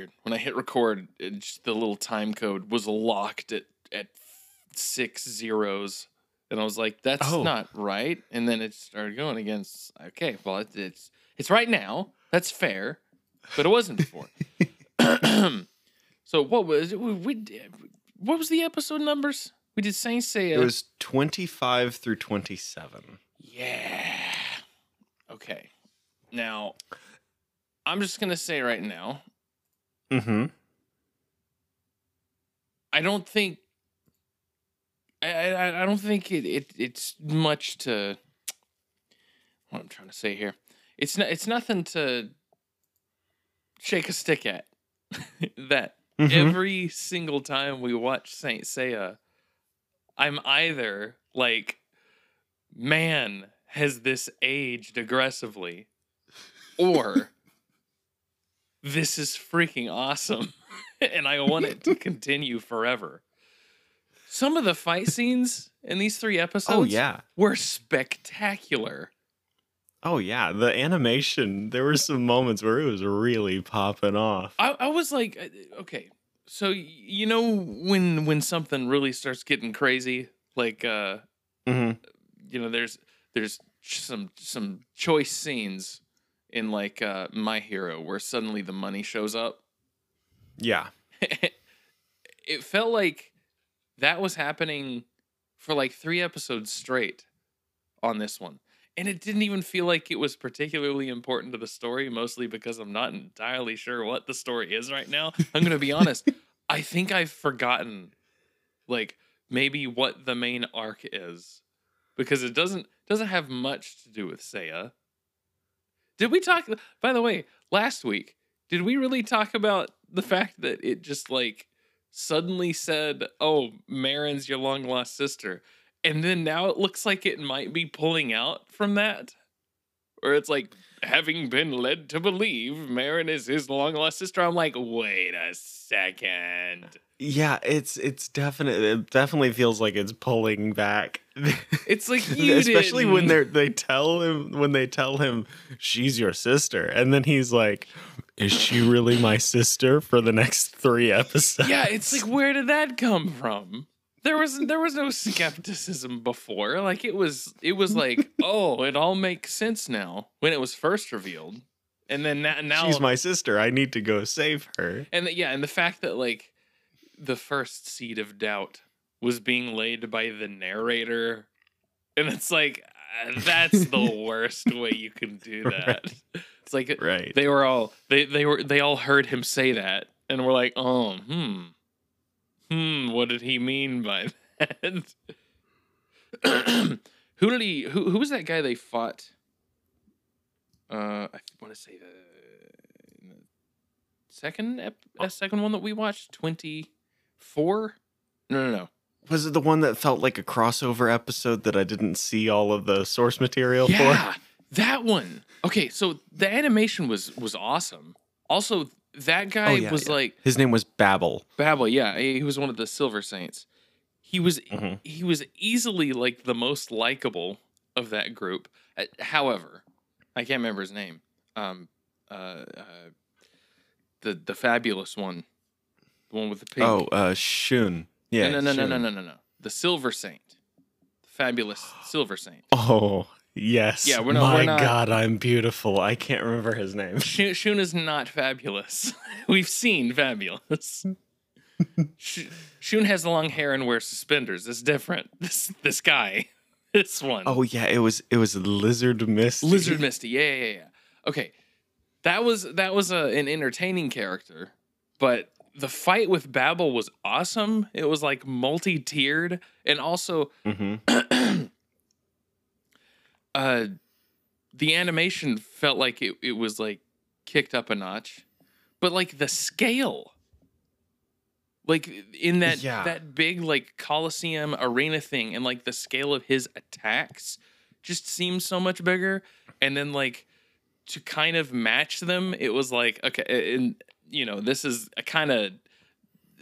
weird. When I hit record, it just, the little time code was locked at at six zeros, and I was like, "That's Oh. not right." And then it started going against. Okay, well, it, it's it's right now. That's fair, but it wasn't before. so what was it? We, we did- what was the episode numbers? We did Saint Seiya. It was 25 through 27. Yeah. Okay. Now, I'm just gonna say right now, Mm-hmm. I don't think I I, I don't think it, it it's much to what I'm trying to say here. It's not it's nothing to shake a stick at. that Mm-hmm. every single time we watch Saint Seiya, I'm either like, man, has this aged aggressively, or this is freaking awesome, and I want it to continue forever. Some of the fight scenes in these three episodes, Oh, yeah. were spectacular. Oh, yeah. The animation, there were some moments where it was really popping off. I, I was like, uh, okay, so you know when when something really starts getting crazy, like uh, Mm-hmm. you know, there's there's some some choice scenes in like uh, My Hero where suddenly the money shows up. Yeah. it felt like that was happening for like three episodes straight on this one. And it didn't even feel like it was particularly important to the story, mostly because I'm not entirely sure what the story is right now. I'm going to be honest. I think I've forgotten like maybe what the main arc is because it doesn't doesn't have much to do with Seiya. Did we talk by the way, last week, did we really talk about the fact that it just like suddenly said, "Oh, Marin's your long lost sister," and then now it looks like it might be pulling out from that, or it's like having been led to believe Marin is his long lost sister. I'm like, wait a second. Yeah, it's it's definitely it definitely feels like it's pulling back. It's like you especially when didn't- they they tell him when they tell him she's your sister and then he's like is she really my sister for the next 3 episodes? yeah, it's like where did that come from? There was there was no skepticism before. Like it was it was like, oh, it all makes sense now when it was first revealed. And then now, now she's my sister. I need to go save her. and the, yeah, and the fact that like the first seed of doubt was being laid by the narrator and it's like uh, that's the worst way you can do that. It's like Right. they were all they they were they all heard him say that and were like, "Oh, hmm. Hmm, what did he mean by that?" who did he who who was that guy they fought? Uh I want to say the, the second ep, uh, second one that we watched, 24? No, no, no. Was it the one that felt like a crossover episode that I didn't see all of the source material for? Yeah, that one. Okay, so the animation was was awesome. Also, that guy Oh, yeah, was yeah. like His name was Babel. Babel, yeah, he was one of the Silver Saints. He was Mhm. he was easily like the most likable of that group. Uh, However, I can't remember his name. Um, uh, uh, the the fabulous one, the one with the pink. Oh, uh Shun. Yeah. no, no, no, no, Shun. no, no, no, the Silver Saint, the fabulous Silver Saint. Oh, yes. Yeah, we're not- My we're not- god, I'm beautiful. I can't remember his name. Shun, Shun is not fabulous. We've seen fabulous. Sh- Shun has long hair and wears suspenders. It's different. This this guy, this one. Oh yeah, it was it was Lizard Misty. Lizard Misty. Yeah, yeah, yeah, yeah. Okay, that was that was a, an entertaining character, but the fight with Babel was awesome. It was like multi-tiered, and also hmm uh, the animation felt like it, it was like kicked up a notch, but like the scale, like in that Yeah. that big like Coliseum arena thing, and like the scale of his attacks just seemed so much bigger. And then like to kind of match them, it was like okay, and you know this is a kind of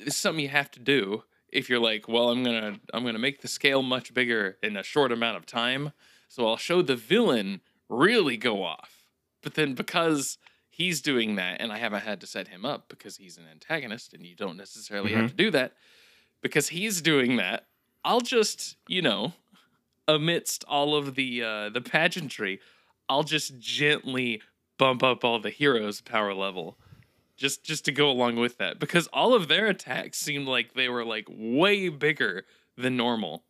something you have to do if you're like, well, I'm gonna I'm gonna make the scale much bigger in a short amount of time. So I'll show the villain really go off. But then because he's doing that, and I haven't had to set him up because he's an antagonist, and you don't necessarily have to do that because he's doing that. I'll just, you know, amidst all of the uh, the pageantry, I'll just gently bump up all the heroes' power level, just just to go along with that because all of their attacks seemed like they were like way bigger than normal.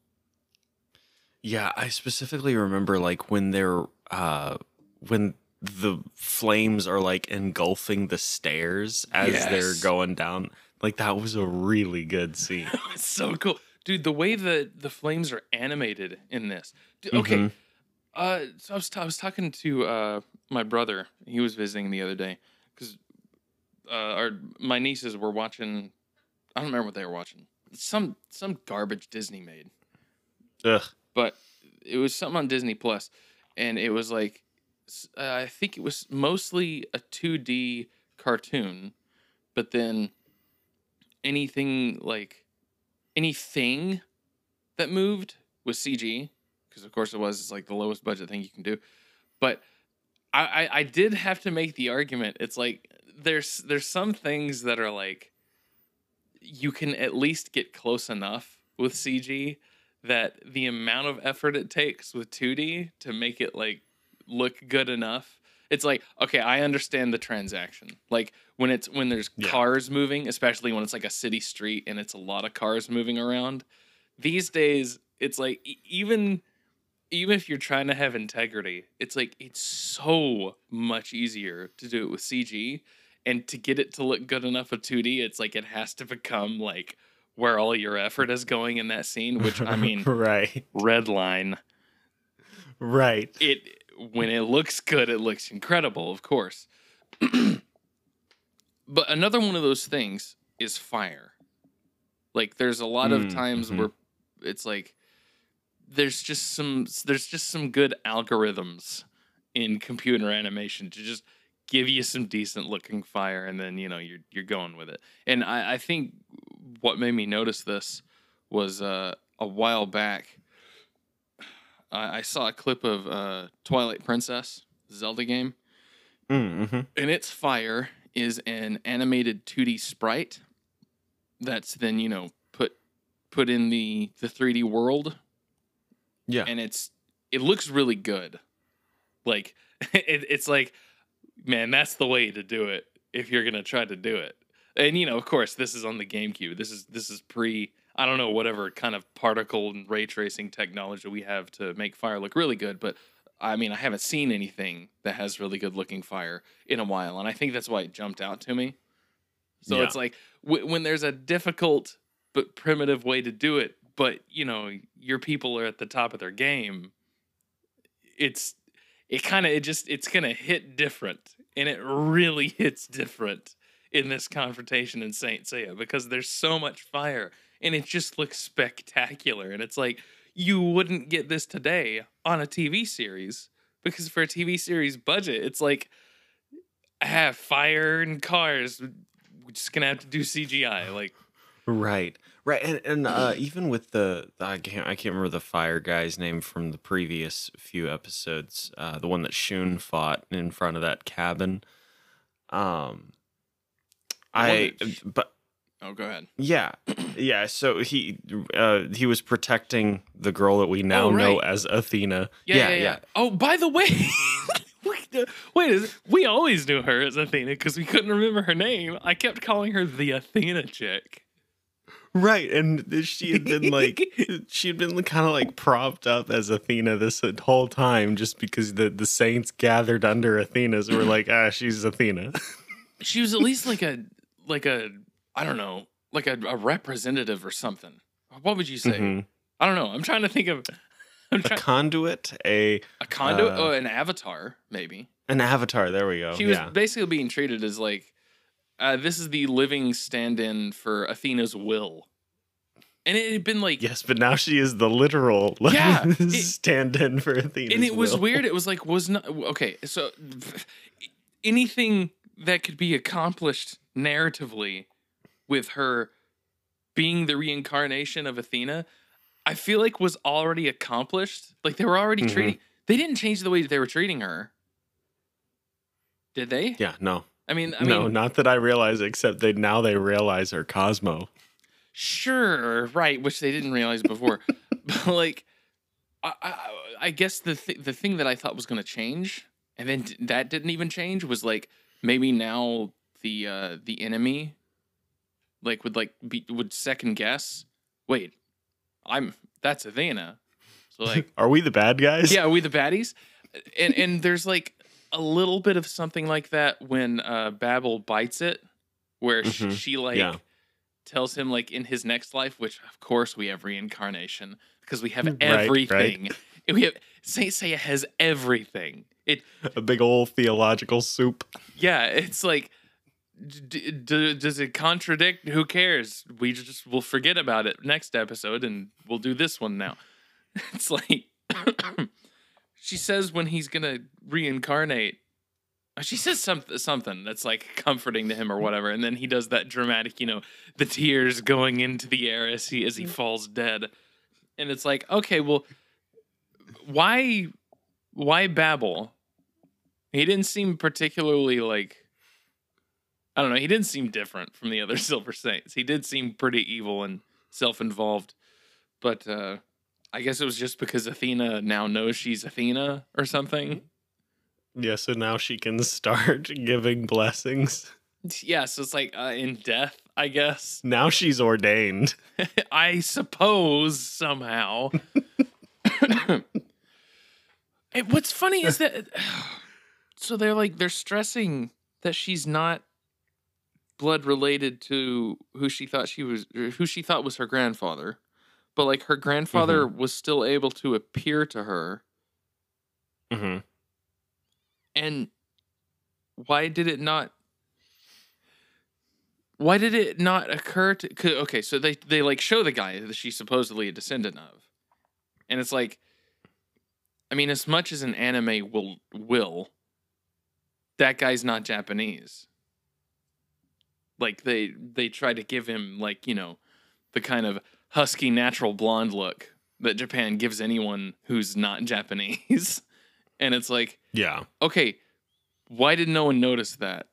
Yeah, I specifically remember like when they're uh when the flames are like engulfing the stairs as they're going down. Like that was a really good scene. it's so cool, dude. The way that the flames are animated in this. Dude, okay, Mhm. uh, so I was I was talking to uh my brother. He was visiting the other day because uh, our my nieces were watching. I don't remember what they were watching. Some some garbage Disney made. Ugh. but it was something on Disney Plus, and it was like uh, I think it was mostly a 2D cartoon, but then anything like anything that moved was CG because of course it was it's like the lowest budget thing you can do, but I, I I did have to make the argument. It's like there's there's some things that are like you can at least get close enough with CG that the amount of effort it takes with 2D to make it like look good enough. It's like, okay, I understand the transaction. Like when it's when there's Yeah. cars moving, especially when it's like a city street and it's a lot of cars moving around. These days, it's like even even if you're trying to have integrity, it's like it's so much easier to do it with CG and to get it to look good enough with 2D, it's like it has to become like where all your effort is going in that scene, which I mean, right. red line. Right. It when it looks good, it looks incredible, of course. but another one of those things is fire. Like there's a lot of Mm, times mhm. where it's like there's just some there's just some good algorithms in computer animation to just give you some decent looking fire and then you know you're you're going with it. And I, I think what made me notice this was uh, a while back I, I saw a clip of uh, Twilight Princess Zelda game, Mm-hmm. and its fire is an animated 2D sprite that's then you know put put in the the 3D world, Yeah. and it's it looks really good. Like it, it's like, man, that's the way to do it if you're gonna try to do it. And you know, of course, this is on the GameCube. This is this is pre. I don't know whatever kind of particle and ray tracing technology we have to make fire look really good, but I mean, I haven't seen anything that has really good looking fire in a while, and I think that's why it jumped out to me. So Yeah. it's like w- when there's a difficult but primitive way to do it, but you know your people are at the top of their game. It's it kind of it just it's gonna hit different, and it really hits different in this confrontation in Saint Seiya because there's so much fire, and it just looks spectacular, and it's like you wouldn't get this today on a TV series because for a TV series budget, it's like I have fire and cars. We're just gonna have to do CGI. Like Right, right, and and uh, even with the I can't I can't remember the fire guy's name from the previous few episodes. Uh, the one that Shun fought in front of that cabin. Um, I that- but oh, go ahead. yeah, yeah. So he uh he was protecting the girl that we now Oh, know as Athena. Yeah, yeah, yeah. Oh, by the way, wait, wait, is- we always knew her as Athena because we couldn't remember her name. I kept calling her the Athena chick. Right, and she had been like she had been kind of like propped up as Athena this whole time, just because the the saints gathered under Athena's so we're like, ah, she's Athena. She was at least like a, like a, I don't know, like a, a representative or something. What would you say? Mhm. I don't know. I'm trying to think of. I'm A conduit, a a conduit, uh, oh, an avatar, maybe. an avatar. There we go. she was yeah, basically being treated as like uh, this is the living stand-in for Athena's will, and it had been like, yes, but now she is the literal Yeah, stand-in for Athena. and it was weird. It was like was not okay. So anything that could be accomplished narratively with her being the reincarnation of Athena, I feel like was already accomplished. Like they were already Mhm. treating. They didn't change the way they were treating her. Did they? Yeah, no. I mean, I no, mean, not that I realize, except they now they realize are Cosmo. sure, right, which they didn't realize before. but like, I, I, I guess the th- the thing that I thought was going to change, and then d- that didn't even change, was like maybe now the uh the enemy, like would like be would second guess. Wait, I'm that's Athena. So like, Are we the bad guys? yeah, are we the baddies? And and there's like a little bit of something like that when uh Babel bites it, where sh- Mhm. she like Yeah. tells him like in his next life, which of course we have reincarnation because we have Right, right. everything. And We have Saint Seiya has everything. It A big old theological soup. yeah, it's like. D- d- does it contradict? Who cares? We just will forget about it next episode, and we'll do this one now. It's like she says when he's gonna reincarnate. uh, She says something something that's like comforting to him or whatever, and then he does that dramatic, you know, the tears going into the air as he as he falls dead, and it's like, okay, well, why, why Babel He didn't seem particularly like, I don't know, he didn't seem different from the other Silver Saints. He did seem pretty evil and self-involved, but uh I guess it was just because Athena now knows she's Athena or something. Yeah, so now she can start giving blessings. Yeah, so it's like uh, in death, I guess. Now she's ordained. I suppose somehow. and what's funny is that so they're like they're stressing that she's not blood related to who she thought she was or who she thought was her grandfather. But like her grandfather was still able to appear to her. Hmm and why did it not why did it not occur to? okay so they they like show the guy that she's supposedly a descendant of. And it's like i mean as much as an anime will will that guy's not japanese. Like they they try to give him like you know the kind of husky natural blonde look that japan gives anyone who's not japanese and it's like Yeah. okay, why did no one notice that?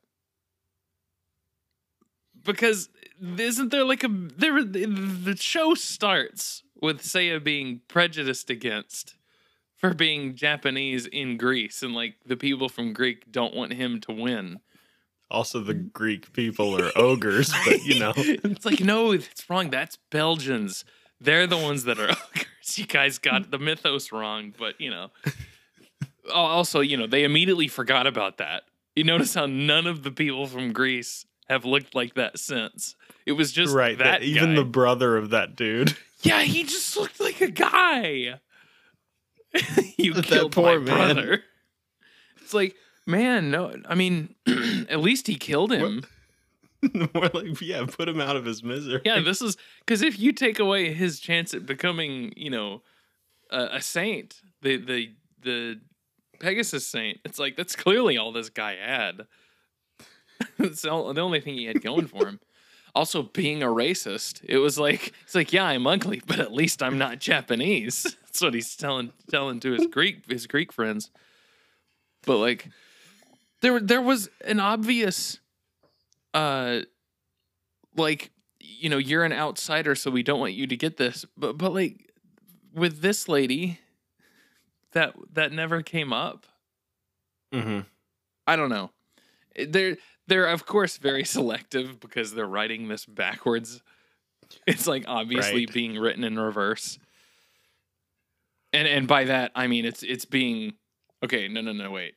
Because isn't there like a there the show starts with Seiya being prejudiced against for being Japanese in Greece and like the people from Greek don't want him to win. Also, the mm. Greek people are ogres, but you know. it's like no, it's wrong. That's Belgians. They're the ones that are ogres. You guys got the mythos wrong, but you know. Also, you know, they immediately forgot about that. You notice how none of the people from Greece have looked like that since. It was just right. that the- even guy. the brother of that dude. yeah, he just looked like a guy. you That killed poor my man. brother. It's like, man, no. I mean, at least he killed him. More like, yeah, put him out of his misery. Yeah, this is because if you take away his chance at becoming, you know, a, a saint, the the the Pegasus saint, it's like that's clearly all this guy had. it's all, the only thing he had going for him. Also, being a racist, it was like it's like yeah, I'm ugly, but at least I'm not Japanese. That's what he's telling telling to his Greek his Greek friends. But like, there there was an obvious, uh, like you know you're an outsider so we don't want you to get this but but like with this lady that that never came up. Hmm i don't know. They're they're of course very selective because they're writing this backwards. It's like obviously Right. being written in reverse. And and by that i mean it's it's being okay no no no wait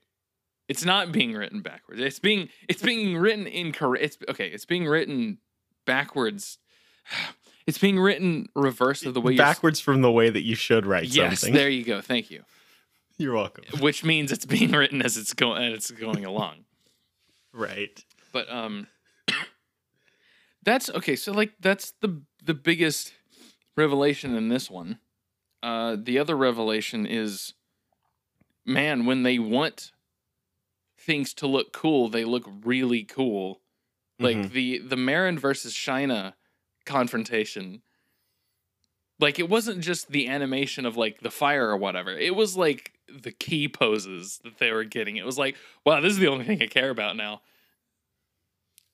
it's not being written backwards it's being it's being written incorrect it's okay it's being written backwards it's being written reverse of the way you're Backwards from the way that you should write yes something. there you go thank you You're welcome. which means it's being written as it's going as it's going along Right. but um that's okay so like that's the the biggest revelation in this one uh the other revelation is man when they want things to look cool they look really cool like Mhm. the the Marin versus Shina confrontation Like it wasn't just the animation of like the fire or whatever. It was like the key poses that they were getting. It was like, wow, this is the only thing I care about now.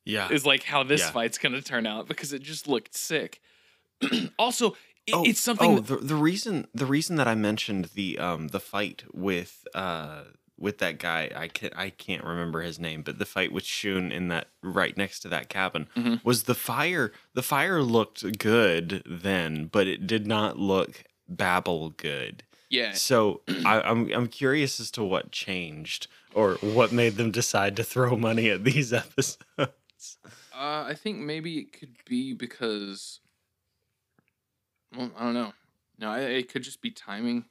Yeah. Is like how this Yeah. fight's gonna turn out because it just looked sick. also, it, Oh, it's something. Oh, the, the reason the reason that I mentioned the um the fight with uh with that guy I can I can't remember his name, but the fight with Shun in that right next to that cabin Mhm. was the fire. The fire looked good then, but it did not look Babel good. yeah, So I, I'm I'm curious as to what changed or what made them decide to throw money at these episodes. Uh, I think maybe it could be because. Well, I don't know. No, I, it could just be timing,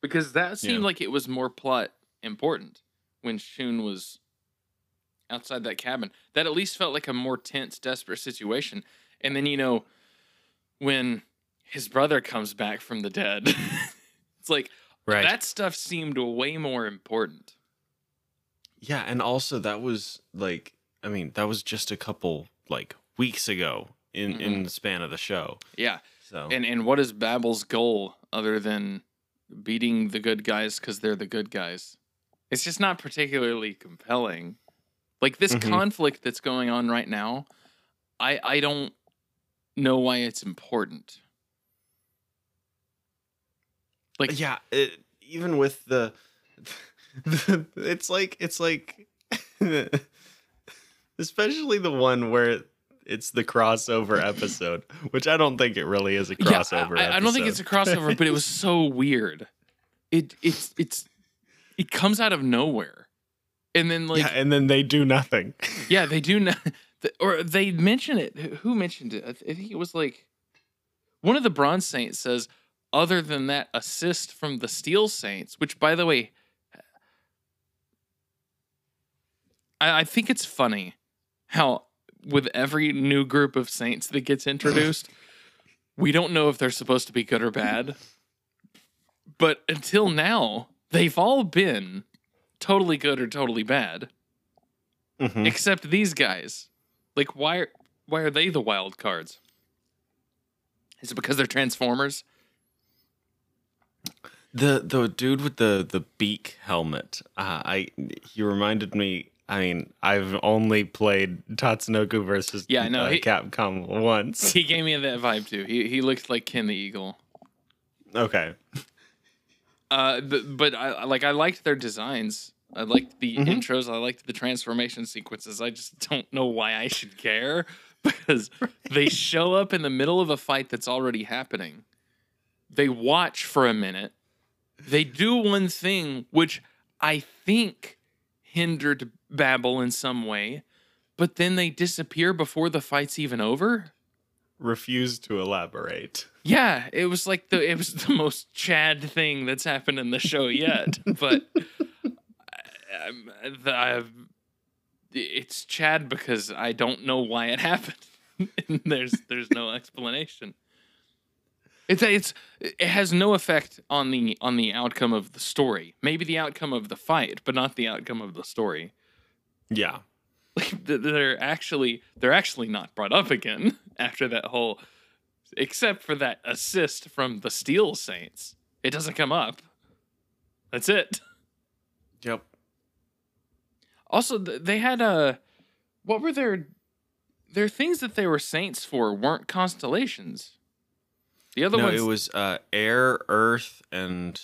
because that seemed Yeah. like it was more plot important when Shun was outside that cabin. That at least felt like a more tense, desperate situation. And then you know, when his brother comes back from the dead, it's like Right. that stuff seemed way more important. Yeah, and also that was like I mean, that was just a couple like weeks ago in Mm-hmm. in the span of the show. Yeah. So And and what is Babel's goal other than beating the good guys because they're the good guys? It's just not particularly compelling. Like this Mhm. conflict that's going on right now, I I don't know why it's important. Like yeah, it, even with the, it's like it's like especially the one where it's the crossover episode, which I don't think it really is a Yeah, crossover. I, I don't think it's a crossover, but it was so weird. It it's it's it comes out of nowhere, and then like yeah, and then they do nothing. Yeah, they do not, or they mention it. Who- mentioned it? I I think it was like one of the Bronze Saints says. Other than that assist from the Steel Saints, which by the way, I, I think it's funny how with every new group of Saints that gets introduced, we don't know if they're supposed to be good or bad. But until now, they've all been totally good or totally bad Mhm. except these guys. Like, why? Are, why are they the wild cards? Is it because they're Transformers? The the dude with the the beak helmet, uh, I he reminded me. I mean, I've only played Tatsunoko versus Yeah, I know, uh, he- Capcom once. He gave me that vibe too. He he looked like Ken the Eagle. Okay, Uh, but, but I like I liked their designs. I liked the Mhm. intros. I liked the transformation sequences. I just don't know why I should care because they show up in the middle of a fight that's already happening. They watch for a minute. They do one thing which I think hindered Babel in some way, but then they disappear before the fight's even over. Refuse to elaborate. Yeah, it was like the it was the most Chad thing that's happened in the show yet. but I, I, the, I, it's Chad because I don't know why it happened. and there's there's no explanation. It's it's it has no effect on the on the outcome of the story. Maybe the outcome of the fight, but not the outcome of the story. Yeah, they're actually they're actually not brought up again after that whole except for that assist from the Steel Saints. It doesn't come up. That's it. yep. Also, they had a what were their their things that they were saints for weren't constellations. The other no, ones, it was uh, air, earth, and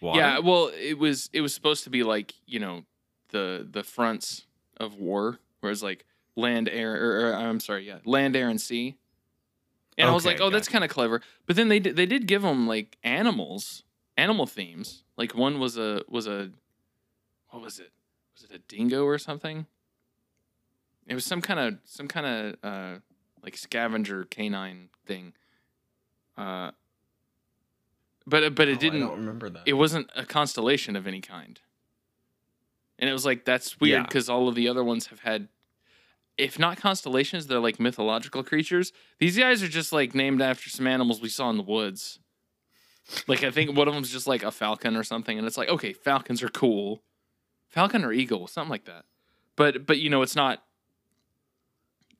water. yeah. Well, it was it was supposed to be like you know the the fronts of war, whereas like land, air, or, or I'm sorry, yeah, land, air, and sea. And I was like, oh, that's kind of clever. But then they did, they did give them like animals, animal themes. Like one was a was a what was it? Was it a dingo or something? It was some kind of some kind of uh, like scavenger canine thing. Uh, but but Oh, it I didn't. I don't remember that. It wasn't a constellation of any kind. And it was like that's weird Yeah. because all of the other ones have had, if not constellations, they're like mythological creatures. These guys are just like named after some animals we saw in the woods. Like I think one of them's just like a falcon or something, and it's like okay, falcons are cool, falcon or eagle, something like that. But but you know it's not.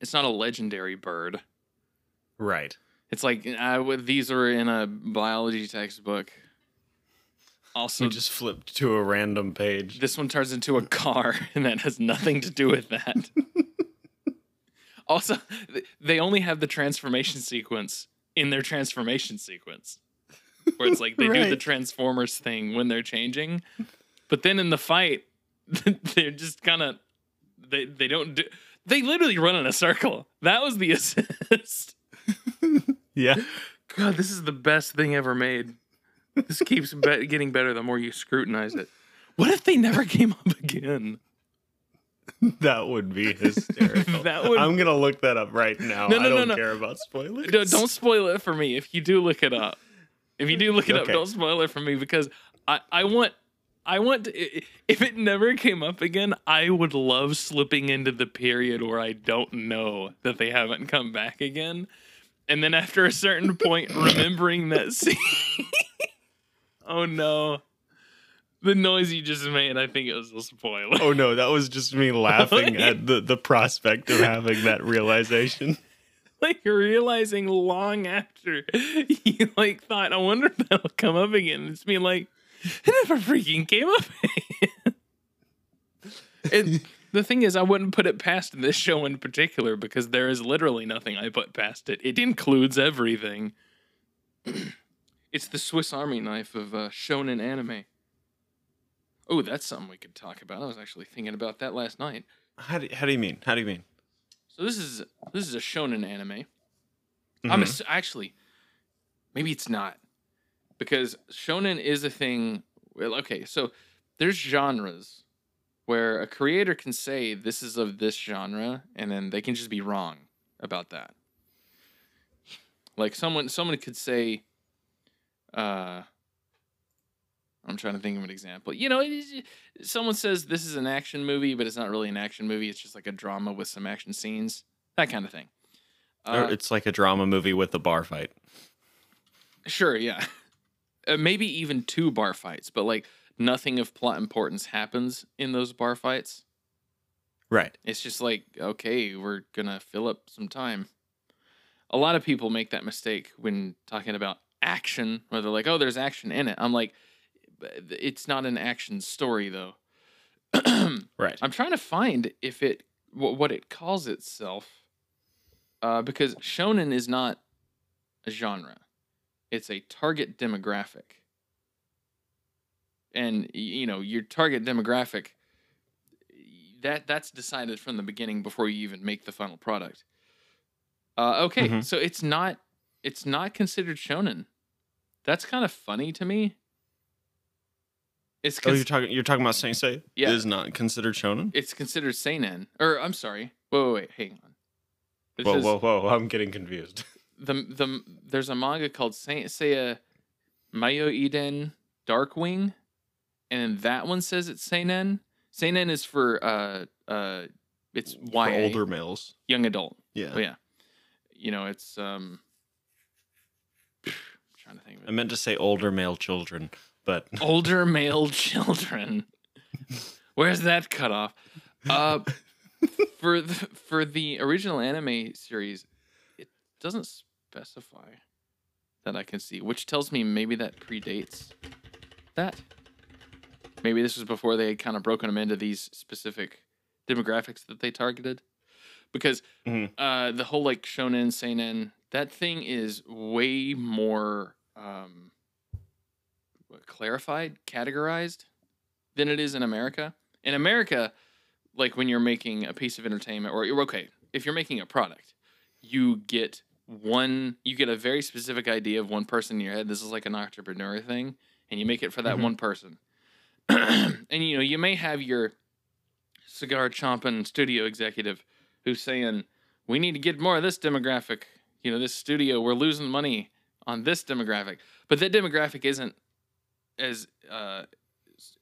It's not a legendary bird. right. It's like I these are in a biology textbook. Also, We just flipped to a random page. this one turns into a car, and that has nothing to do with that. also, they only have the transformation sequence in their transformation sequence, where it's like they do the Transformers thing when they're changing, but then in the fight, they're just kind of they they don't do. They literally run in a circle. That was the assist. Yeah. God, this is the best thing ever made. This keeps be- getting better the more you scrutinize it. What if they never came up again? That would be hysterical. That would- I'm gonna look that up right now. No, no, I no, don't no. care about spoilers. No, don't spoil it for me. If you do look it up, if you do look it up, don't spoil it for me because I, I want, I want. To, if it never came up again, I would love slipping into the period where I don't know that they haven't come back again, and then after a certain point, remembering that scene. Oh no, the noise you just made. I think it was a spoiler. Oh no, that was just me laughing at the, the prospect of having that realization. like realizing long after you like thought, I wonder if that'll come up again. It's me like, it never freaking came up again. and the thing is, I wouldn't put it past this show in particular because there is literally nothing I put past it. It includes everything. it's the Swiss Army knife of uh, shonen anime. Oh, that's something we could talk about. I was actually thinking about that last night. How do, how do you mean? How do you mean? So this is this is a shonen anime. I'm Mhm. ass- actually maybe it's not because shonen is a thing. Well, okay, so there's genres where a creator can say this is of this genre, and then they can just be wrong about that. Like someone someone could say, uh, I'm trying to think of an example. You know, someone says this is an action movie, but it's not really an action movie. It's just like a drama with some action scenes, that kind of thing. Uh, it's like a drama movie with a bar fight. Sure, yeah. Uh, maybe even two bar fights, but like nothing of plot importance happens in those bar fights. Right. It's just like, okay, we're gonna fill up some time. A lot of people make that mistake when talking about action, where they're like, oh, there's action in it. I'm like, it's not an action story though. Right. I'm trying to find if it wh- what it calls itself, uh, because shonen is not a genre; it's a target demographic. And you know your target demographic that that's decided from the beginning before you even make the final product. Uh, okay, Mhm. so it's not it's not considered shonen. That's kind of funny to me. It's Oh, you're talking. You're talking about Saint Seiya. Yeah. Is not considered shonen. it's considered seinen. Or I'm sorry. Whoa, wait, wait hang on. It Whoa, says whoa, whoa! I'm getting confused. The the there's a manga called Saint Seiya Mayo Eden Darkwing, and that one says it's seinen. Seinen is for uh uh it's YA For older males. young adult. Yeah. Oh yeah. You know, it's um trying to think I meant to say older male children, but Older male children. Where's that cutoff? Uh for the for the original anime series, it doesn't specify that I can see, which tells me maybe that predates that. Maybe this was before they had kind of broken them into these specific demographics that they targeted. Because Mhm. uh, the whole like shonen, seinen, that thing is way more um, what, clarified, categorized than it is in America. In America, like when you're making a piece of entertainment, or you're okay, if you're making a product, you get one, you get a very specific idea of one person in your head. This is like an entrepreneur thing, and you make it for that Mhm. one person. and you know, you may have your cigar chomping studio executive who's saying, "We need to get more of this demographic." You know, this studio, we're losing money on this demographic, but that demographic isn't as uh,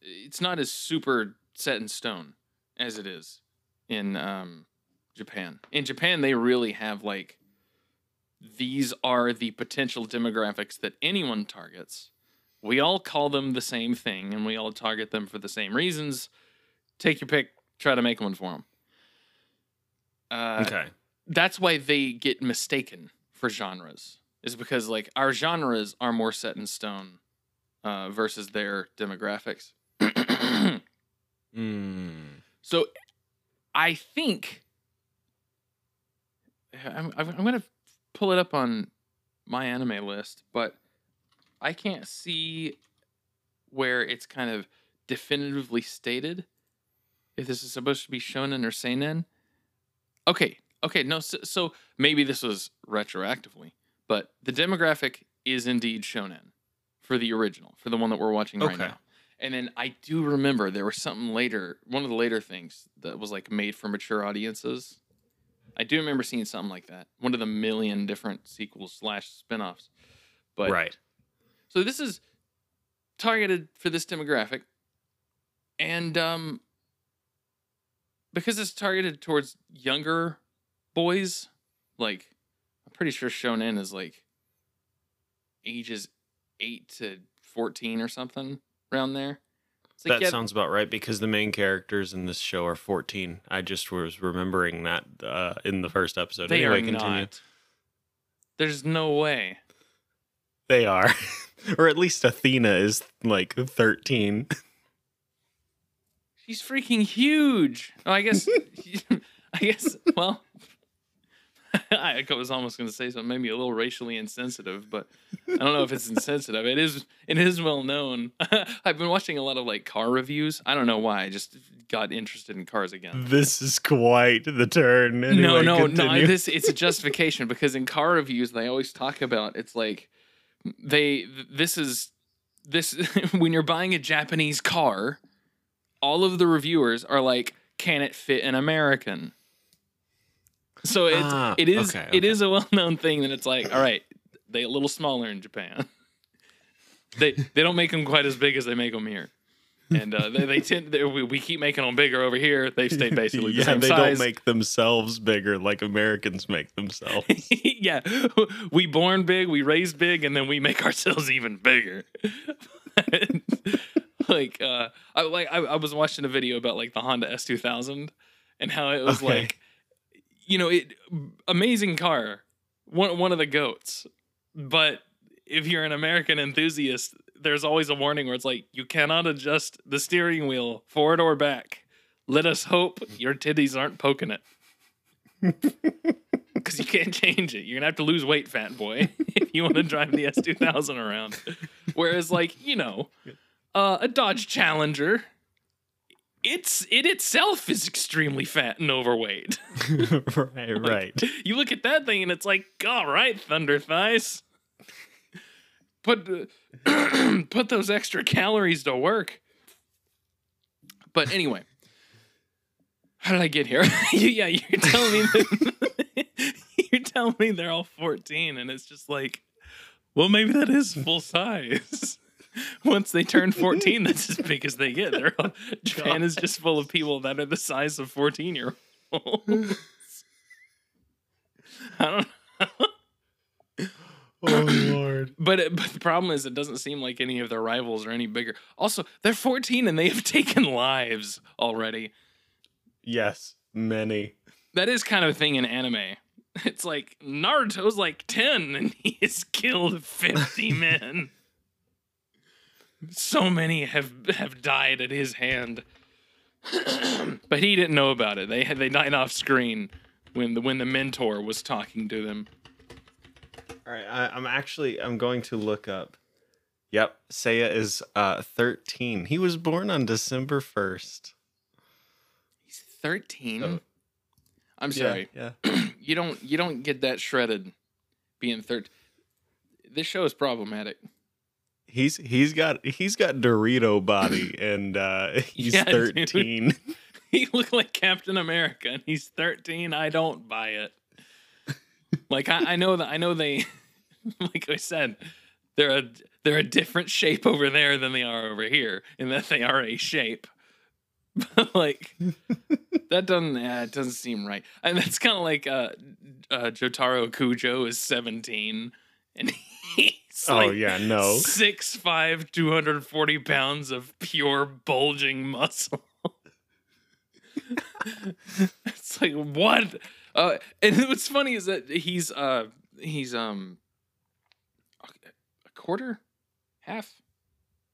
it's not as super set in stone as it is in um, Japan. In Japan, they really have like these are the potential demographics that anyone targets. We all call them the same thing, and we all target them for the same reasons. Take your pick. Try to make one for them. Uh, okay. That's why they get mistaken for genres is because like our genres are more set in stone uh, versus their demographics. Mm. So I think I'm, I'm, going to pull it up on my anime list, but I can't see where it's kind of definitively stated if this is supposed to be shonen or seinen. Okay, okay, no, so, so maybe this was retroactively, but the demographic is indeed shonen for the original, for the one that we're watching right Okay. now. And then I do remember there was something later, one of the later things that was like made for mature audiences. I do remember seeing something like that. One of the million different sequels slash spin-offs. But right. so this is targeted for this demographic. And um because it's targeted towards younger boys, like pretty sure Shonen is like ages 8 to 14 or something around there. Like, that yeah, sounds about right because the main characters in this show are 14. I just was remembering that uh, in the first episode. they anyway, are continue. not. There's no way. They are. or at least Athena is like 13. She's freaking huge. Oh, I guess. I guess. Well, I was almost going to say something maybe a little racially insensitive, but I don't know if it's insensitive. It is. It is well known. I've been watching a lot of like car reviews. I don't know why. I just got interested in cars again. this is quite the turn. no, Anyway, no, no. continue. This it's a justification because in car reviews they always talk about it's like they this is this when you're buying a Japanese car, all of the reviewers are like, "Can it fit an American?" So it's Ah, it is okay, okay. is a well known thing that it's like, all right, they a little smaller in Japan. they they don't make them quite as big as they make them here. And uh, they, they tend they, we, we keep making them bigger over here. They've stayed basically the yeah, same they size. don't make themselves bigger like Americans make themselves. yeah, we born big, we raised big, and then we make ourselves even bigger. like, uh, I like I, I was watching a video about like the Honda S two thousand and how it was Okay. like, you know, it amazing car, one one of the goats, but if you're an American enthusiast, there's always a warning where it's like you cannot adjust the steering wheel forward or back. Let us hope your titties aren't poking it because you can't change it. You're gonna have to lose weight, fat boy, if you want to drive the S2000 around. Whereas, like you know, uh, a Dodge Challenger, it's it itself is extremely fat and overweight. right, right. you look at that thing and it's like, all right, thunder thighs. Put uh, put those extra calories to work. But anyway, how did I get here? yeah, you're telling me that you're telling me they're all 14, and it's just like, well, maybe that is full size. Once they turn 14, that's as big as they get. They're Japan is just full of people that are the size of 14 year olds. I don't know. Oh lord. But it, but the problem is, it doesn't seem like any of their rivals are any bigger. Also, they're 14 and they have taken lives already. Yes, many. That is kind of a thing in anime. It's like Naruto's like 10 and he has killed 50 men. So many have have died at his hand. but he didn't know about it. They had they died off screen when the when the mentor was talking to them. All right, I, I'm actually I'm going to look up. Yep, Seiya is uh 13. He was born on December 1st. He's 13. Oh. I'm sorry. Yeah. you don't you don't get that shredded being 13. This show is problematic. He's he's got he's got Dorito body and uh he's Yeah, dude. 13. He looked like Captain America, and he's 13. I don't buy it. Like I, I know that I know they, like I said, they're a they're a different shape over there than they are over here, in that they are a shape. But like that doesn't yeah, it doesn't seem right. And that's kind of like uh, uh, Jotaro Kujo is 17, and he's oh like yeah, no. Six five, two hundred forty pounds of pure bulging muscle. it's like what? Uh, and what's funny is that he's uh he's um a quarter, half.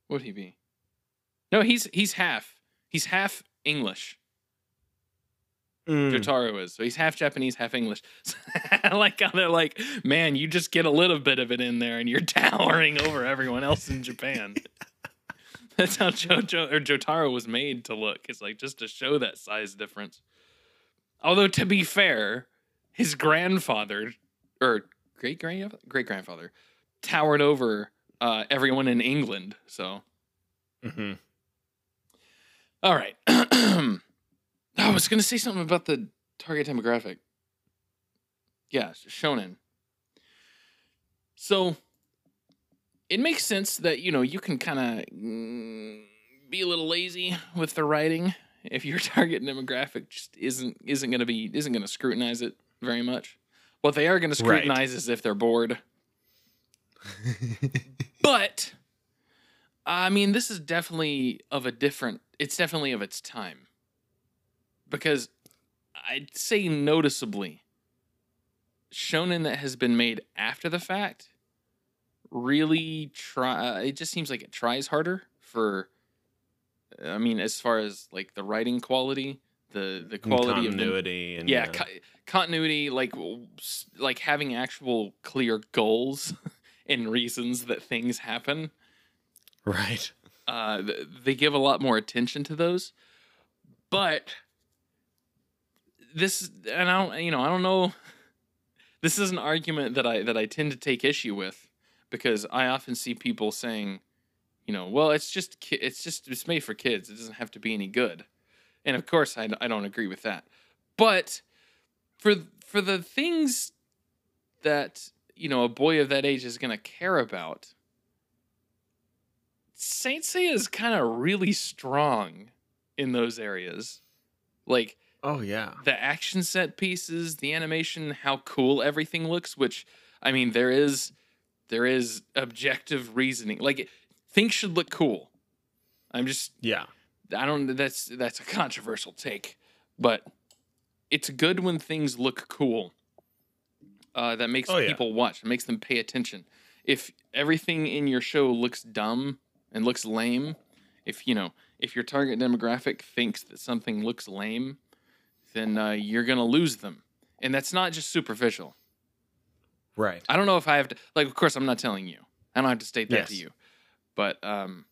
What would he be? No, he's he's half. He's half English. Mm. Jotaro is. So he's half Japanese, half English. I like how they're like, man, you just get a little bit of it in there and you're towering over everyone else in Japan. That's how Jojo or Jotaro was made to look. It's like just to show that size difference. Although to be fair, his grandfather or great grand great grandfather towered over uh, everyone in England. So hmm all right. oh, I was going to say something about the target demographic. Yeah, shonen. So it makes sense that you know you can kind of mm, be a little lazy with the writing if your target demographic just isn't isn't going to be isn't going to scrutinize it very much. What they are going to Right. scrutinize is if they're bored. But I mean, this is definitely of a different. It's definitely of its time. Because I'd say noticeably, shonen that has been made after the fact really try. It just seems like it tries harder for. I mean, as far as like the writing quality, the the quality of continuity and yeah, co- continuity like like having actual clear goals and reasons that things happen right. uh they give a lot more attention to those but this and i don't you know i don't know. This is an argument that i that i tend to take issue with because i often see people saying you know well it's just ki- it's just it's made for kids. It doesn't have to be any good. And of course i, I don't agree with that. But for for the things that you know a boy of that age is going to care about Saint Seiya is kind of really strong in those areas. Like Oh yeah. the action set pieces, the animation, how cool everything looks, which I mean there is there is objective reasoning. Like things should look cool. I'm just Yeah. I don't that's that's a controversial take, but it's good when things look cool. Uh, that makes Oh, yeah. people watch, it makes them pay attention. If everything in your show looks dumb and looks lame, if you know, if your target demographic thinks that something looks lame, then uh, you're gonna lose them, and that's not just superficial. Right. I don't know if I have to like of course I'm not telling you. I don't have to state that to you. But um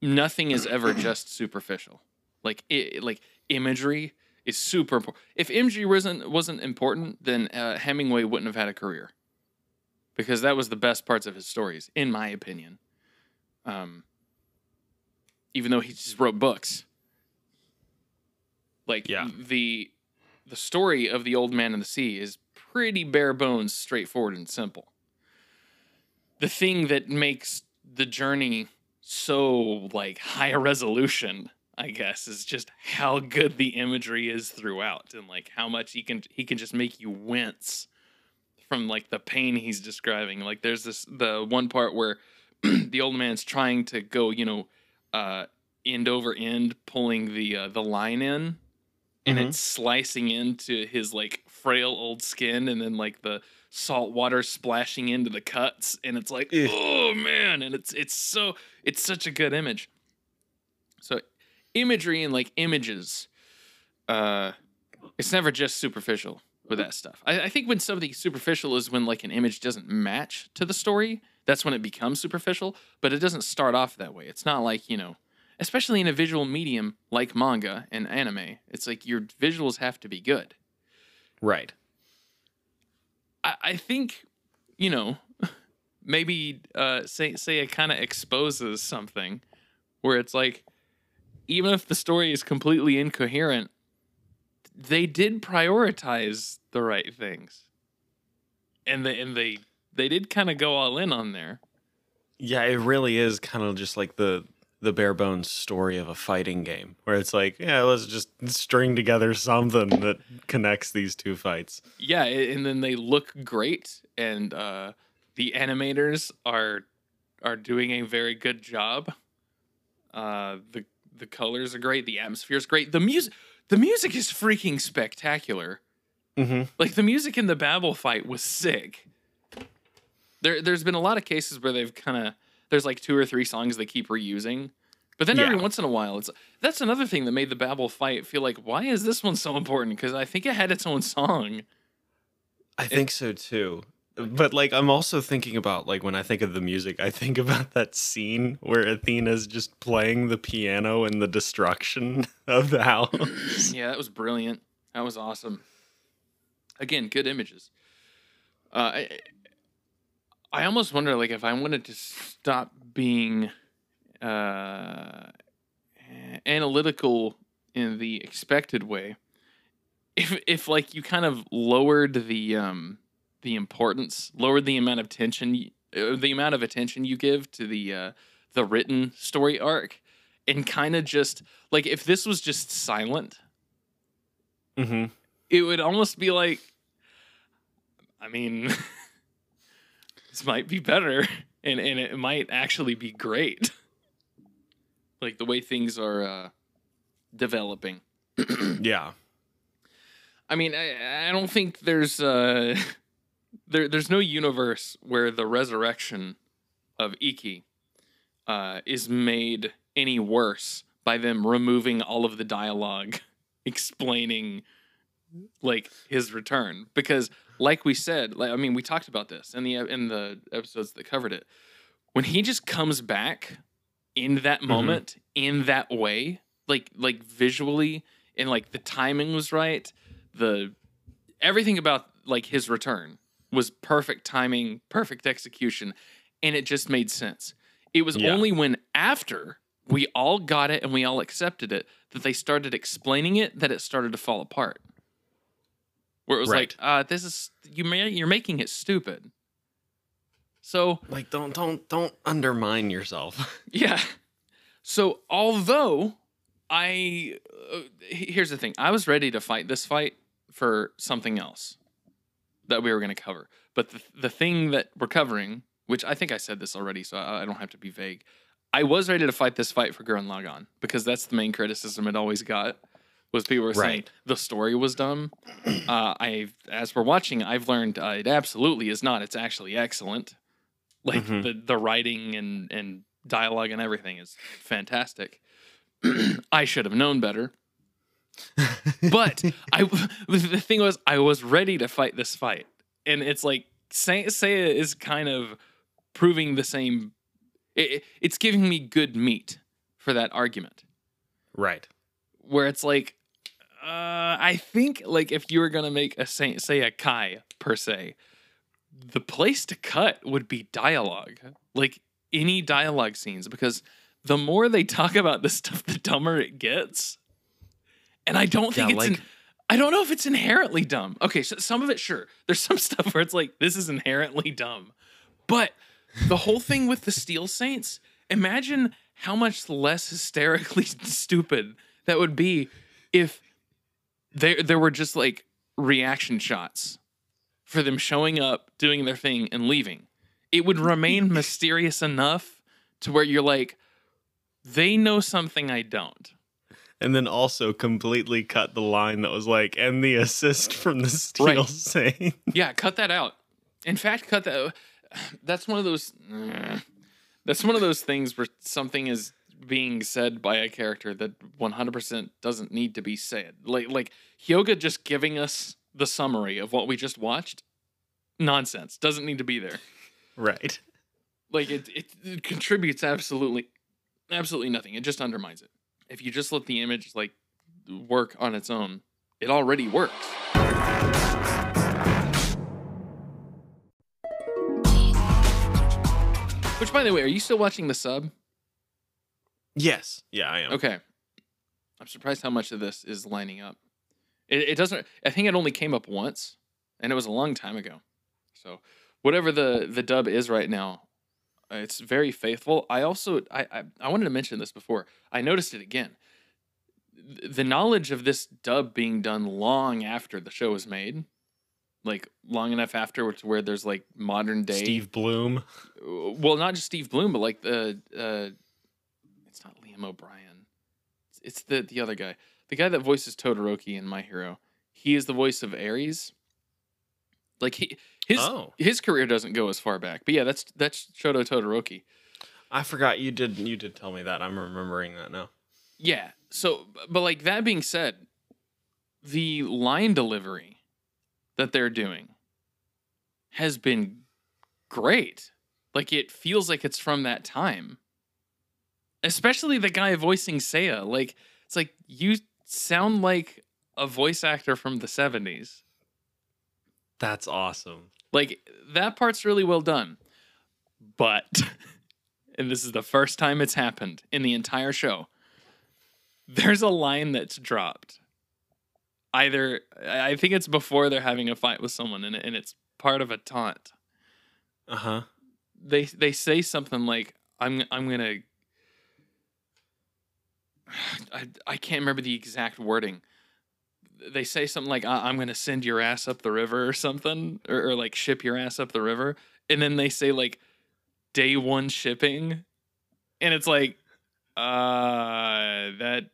nothing is ever just superficial. Like i like imagery is super important. If imagery wasn't wasn't important, then uh, Hemingway wouldn't have had a career. Because that was the best parts of his stories in my opinion. Um even though he just wrote books. Like Yeah. the the story of the old man and the sea is pretty bare bones, straightforward and simple. The thing that makes the journey so like high resolution, I guess, is just how good the imagery is throughout and like how much he can he can just make you wince from like the pain he's describing. Like there's this the one part where the old man's trying to go, you know, uh end over end pulling the uh, the line in and Mhm. it's slicing into his like frail old skin and then like the salt water splashing into the cuts and it's like Ugh. oh man and it's it's so it's such a good image so imagery and like images uh it's never just superficial with that stuff I, I think when something superficial is when like an image doesn't match to the story that's when it becomes superficial but it doesn't start off that way it's not like you know especially in a visual medium like manga and anime it's like your visuals have to be good Right. I, I think, you know, maybe uh, say say it kind of exposes something where it's like, even if the story is completely incoherent, they did prioritize the right things, and they and they they did kind of go all in on there. Yeah, it really is kind of just like the the bare bones story of a fighting game where it's like, yeah, let's just string together something that connects these two fights. Yeah, and then they look great, and uh, the animators are are doing a very good job. Uh, the the colors are great, the atmosphere is great, the music the music is freaking spectacular. Mm-hmm. Like the music in the Babel fight was sick. There, there's been a lot of cases where they've kind of there's like two or three songs they keep reusing, but then every once in a while, it's that's another thing that made the Babel fight feel like why is this one so important? Because I think it had its own song. I think so too. But like I'm also thinking about like when I think of the music, I think about that scene where Athena's just playing the piano in the destruction of the house. Yeah, that was brilliant. That was awesome. Again, good images. Uh, I, I almost wonder, like, if I wanted to stop being uh, analytical in the expected way, if if like you kind of lowered the um the importance, lowered the amount of tension, uh, the amount of attention you give to the uh, the written story arc, and kind of just like if this was just silent hmm it would almost be like i mean this might be better and and it might actually be great. Like the way things are uh developing. Yeah. i mean i i don't think there's uh there there's no universe where the resurrection of Ikki uh is made any worse by them removing all of the dialogue explaining like his return. Because like we said like i mean we talked about this in the uh, in the episodes that covered it. When he just comes back in that mm-hmm. moment in that way like like visually and like the timing was right the everything about like his return was perfect timing perfect execution and it just made sense. It was Yeah. only when after we all got it and we all accepted it that they started explaining it that it started to fall apart where it was Right. like uh this is you you're making it stupid so Like don't don't don't undermine yourself. yeah. So although I uh, here's the thing, I was ready to fight this fight for something else that we were going to cover, but the the thing that we're covering, which I think I said this already, so I, I don't have to be vague. I was ready to fight this fight for Gurren Lagann because that's the main criticism it always got was people were saying Right. the story was dumb. Uh, I as we're watching, I've learned uh, it absolutely is not. It's actually excellent. Like Mhm. the the writing and and dialogue and everything is fantastic. I should have known better. But I the thing was I was ready to fight this fight. And it's like Saint Seiya is kind of proving the same it- it's giving me good meat for that argument right. where it's like uh, I think like if you were gonna make a Saint Seiya Kai per se, the place to cut would be dialogue, like any dialogue scenes, because the more they talk about this stuff, the dumber it gets. And I don't think Yeah, it's like- in, I don't know if it's inherently dumb. Okay, so some of it sure. There's some stuff where it's like this is inherently dumb, but the whole thing with the Steel Saints. Imagine how much less hysterically stupid that would be if there there were just like reaction shots for them showing up, doing their thing, and leaving. It would remain mysterious enough to where you're like, they know something I don't. And then also completely cut the line that was like, and the assist from the steel Right. saying. Yeah, cut that out. In fact, cut that. That's one of those. That's one of those things where something is being said by a character that 100% doesn't need to be said. Like like Hyoga just giving us the summary of what we just watched. Nonsense. Doesn't need to be there. Right. Like it, it, it contributes absolutely, absolutely nothing. It just undermines it. If you just let the image like work on its own, it already works. Which, by the way, are you still watching the sub? Yes. Yeah, I am. Okay. I'm surprised how much of this is lining up. It, it doesn't. I think it only came up once, and it was a long time ago. So, whatever the the dub is right now, it's very faithful. I also I, I I wanted to mention this before. I noticed it again. The knowledge of this dub being done long after the show was made, like long enough after to where there's like modern day Steve Blum. well, not just Steve Blum, but like the uh, Liam O'Brien. It's, it's the the other guy, the guy that voices Todoroki in My Hero. He is the voice of Ares Like he his Oh. his career doesn't go as far back. But yeah, that's that's Shoto Todoroki. I forgot you did you did tell me that. I'm remembering that now. Yeah. So, but like that being said, the line delivery that they're doing has been great. Like it feels like it's from that time. Especially the guy voicing Seiya. Like it's like you sound like a voice actor from the 70s. That's awesome. Like that part's really well done. But and this is the first time it's happened in the entire show. There's a line that's dropped. Either I think it's before they're having a fight with someone and, and it's part of a taunt. Uh huh. They they say something like I'm I'm going to I, I can't remember the exact wording. They say something like I- I'm going to send your ass up the river or something or, or like ship your ass up the river and then they say like day 1 shipping and it's like uh that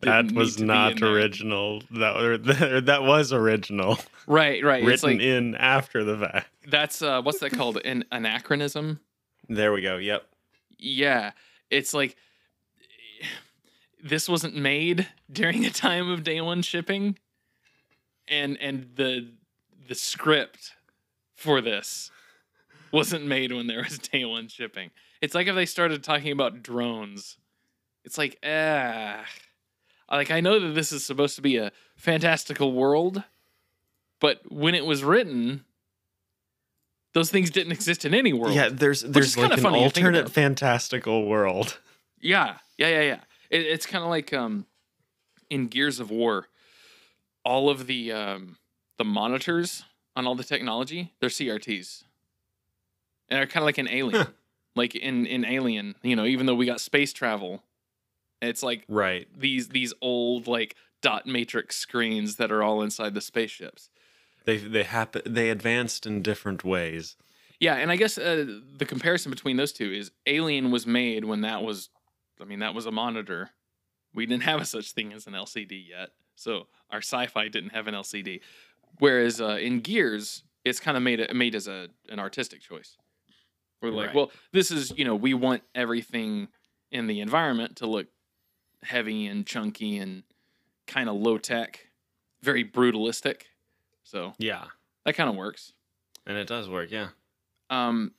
That was need to be not original. That or, that was original. Right, right. it's Written like in after the fact. that's uh what's that called? An anachronism? There we go. Yep. Yeah. It's like this wasn't made during a time of day one shipping. And and the the script for this wasn't made when there was day one shipping. It's like if they started talking about drones. It's like, ah. Like I know that this is supposed to be a fantastical world, but when it was written, those things didn't exist in any world. Yeah, there's there's like an funny alternate fantastical world. Yeah, yeah, yeah, yeah. It, it's kind of like um, in Gears of War, all of the um, the monitors on all the technology, they're CRTs, and they're kind of like an alien. like in in Alien, you know, even though we got space travel, it's like Right. these these old like dot matrix screens that are all inside the spaceships. They they happen they advanced in different ways. Yeah, and I guess uh, the comparison between those two is Alien was made when that was, I mean, that was a monitor. We didn't have a such thing as an LCD yet, so our sci-fi didn't have an LCD. Whereas uh, in Gears, it's kind of made made as a an artistic choice. We're like, Right. well, this is you know we want everything in the environment to look heavy and chunky and kind of low tech, very brutalistic. So Yeah. that kind of works. And it does work, yeah. Um,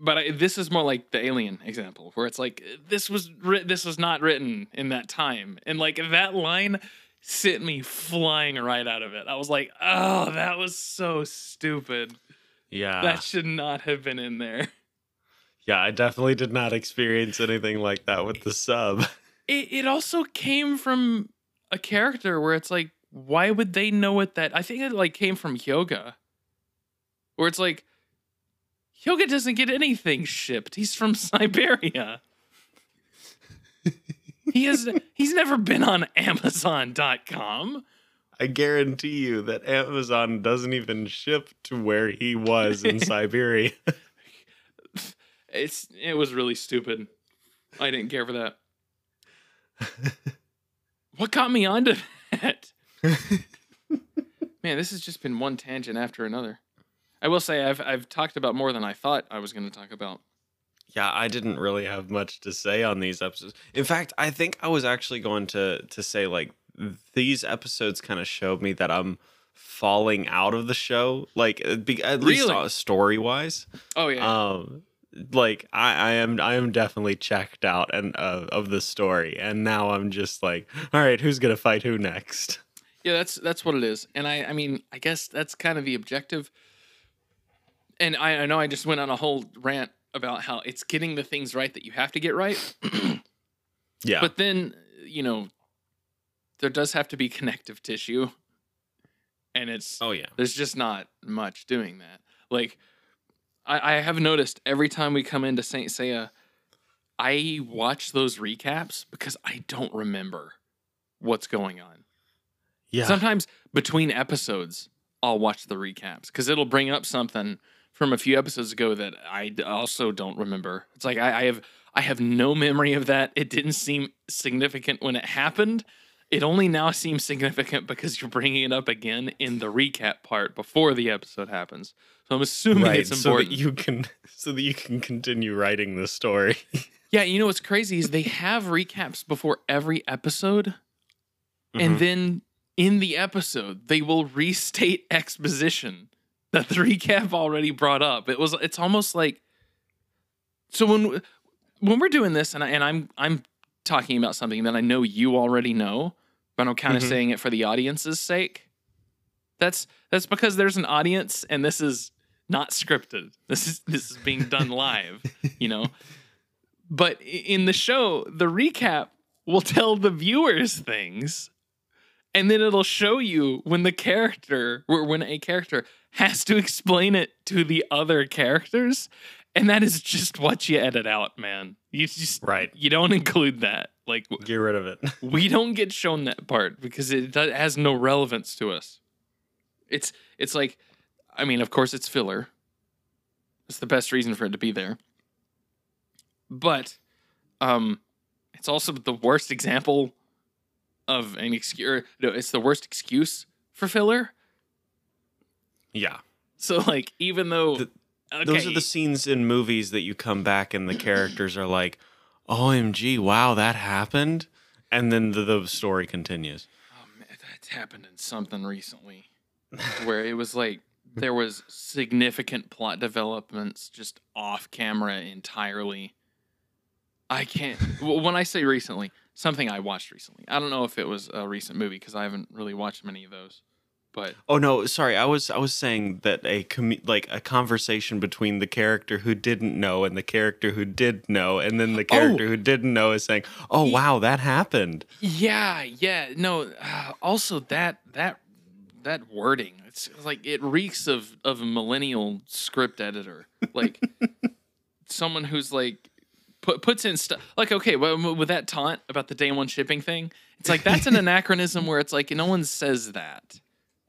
but I, this is more like the Alien example, where it's like this was writ- this was not written in that time, and like that line sent me flying right out of it. I was like, oh, that was so stupid. Yeah. that should not have been in there. yeah, I definitely did not experience anything like that with the sub. It it also came from a character where it's like, why would they know what that? I think it like came from Hyoga where it's like, Hyoga doesn't get anything shipped. He's from Siberia. he has he's never been on Amazon.com. I guarantee you that Amazon doesn't even ship to where he was in Siberia. It's it was really stupid. I didn't care for that. What got me onto that? Man, this has just been one tangent after another. I will say I've I've talked about more than I thought I was going to talk about. yeah, I didn't really have much to say on these episodes. In fact, I think I was actually going to to say like these episodes kind of showed me that I'm falling out of the show, like uh, be- at least story wise. Oh yeah. Um, like I, I am I am definitely checked out and uh, of the story, and now I'm just like, all right, who's gonna fight who next? Yeah, that's that's what it is. And I I mean, I guess that's kind of the objective. And I, I know I just went on a whole rant about how it's getting the things right that you have to get right. Yeah, But then, you know, there does have to be connective tissue. And it's oh yeah, there's just not much doing that. Like I, I have noticed every time we come into Saint Seiya, I watch those recaps because I don't remember what's going on. yeah. Sometimes between episodes, I'll watch the recaps because it'll bring up something from a few episodes ago that I also don't remember. It's like I, I have I have no memory of that. It didn't seem significant when it happened, it only now seems significant because you're bringing it up again in the recap part before the episode happens. So I'm assuming right, it's so that you can so that you can continue writing the story. yeah, you know what's crazy is they have recaps before every episode, and Mhm. then in the episode they will restate exposition that the recap already brought up. It was it's almost like so when when we're doing this and I, and I'm I'm talking about something that I know you already know, but I'm kind of Mhm. saying it for the audience's sake. That's that's because there's an audience and this is not scripted. This is this is being done live, you know. But in the show, the recap will tell the viewers things and then it'll show you when the character or when a character has to explain it to the other characters and that is just what you edit out man. You just right. you don't include that. Like Get rid of it. we don't get shown that part because it has no relevance to us. It's it's like i mean of course it's filler. It's the best reason for it to be there. But um it's also the worst example of an excuse no it's the worst excuse for filler Yeah. so like even though The- okay, Those are the scenes in movies that you come back and the characters are like, "OMG, wow, that happened." And then the, the story continues. Um, oh, man, that's happened in something recently where it was like there was significant plot developments just off camera entirely. I can't. when I say recently, something I watched recently. I don't know if it was a recent movie because I haven't really watched many of those. But Oh no, sorry. I was I was saying that a commu- like a conversation between the character who didn't know and the character who did know, and then the character who didn't know is saying, "Oh wow, that happened." yeah, yeah, no. Uh, also, that that that wording, it's like it reeks of of a millennial script editor, like someone who's like put puts in stuff. Like, okay, well, with that taunt about the day one shipping thing, it's like that's an anachronism where it's like no one says that.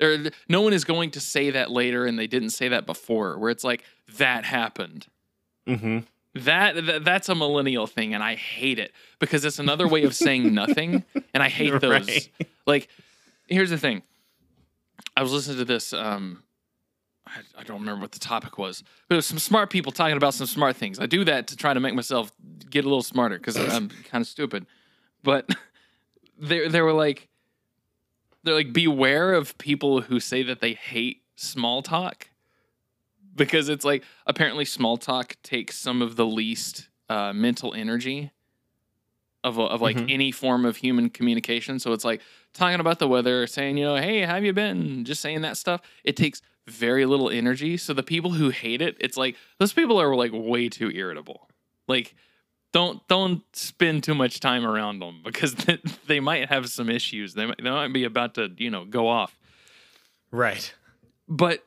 Or no one is going to say that later, and they didn't say that before. Where it's like that happened. Mm-hmm. That, that that's a millennial thing, and I hate it because it's another way of saying nothing, and I hate those. Right. Like, here's the thing: I was listening to this. Um, I, I don't remember what the topic was, but it was some smart people talking about some smart things. I do that to try to make myself get a little smarter because I'm kind of stupid. But they they were like, they're like, beware of people who say that they hate small talk because it's like apparently small talk takes some of the least uh, mental energy of of like Mhm. any form of human communication. So it's like talking about the weather, saying you know, hey, how have you been? Just saying that stuff. It takes very little energy. So the people who hate it, it's like those people are like way too irritable. Like don't don't spend too much time around them because they might have some issues. They might, they might be about to you know go off. Right. But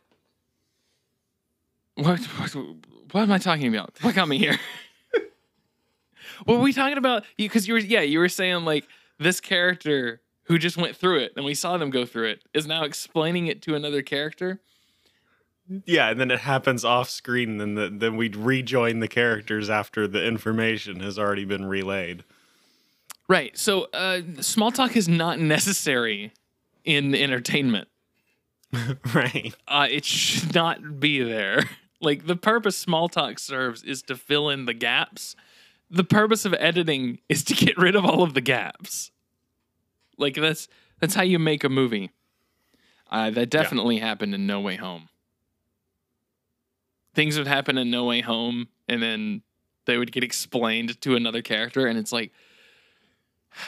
what, what what am I talking about? What got me here? what were we talking about? Because you were yeah you were saying like this character who just went through it and we saw them go through it is now explaining it to another character. Yeah, and then it happens off screen, and then the, then we rejoin the characters after the information has already been relayed. Right. So uh, small talk is not necessary in entertainment. right. uh, it should not be there. Like the purpose small talk serves is to fill in the gaps. The purpose of editing is to get rid of all of the gaps. Like that's that's how you make a movie. Uh, that definitely happened in No Way Home. Things would happen in No Way Home, and then they would get explained to another character, and it's like,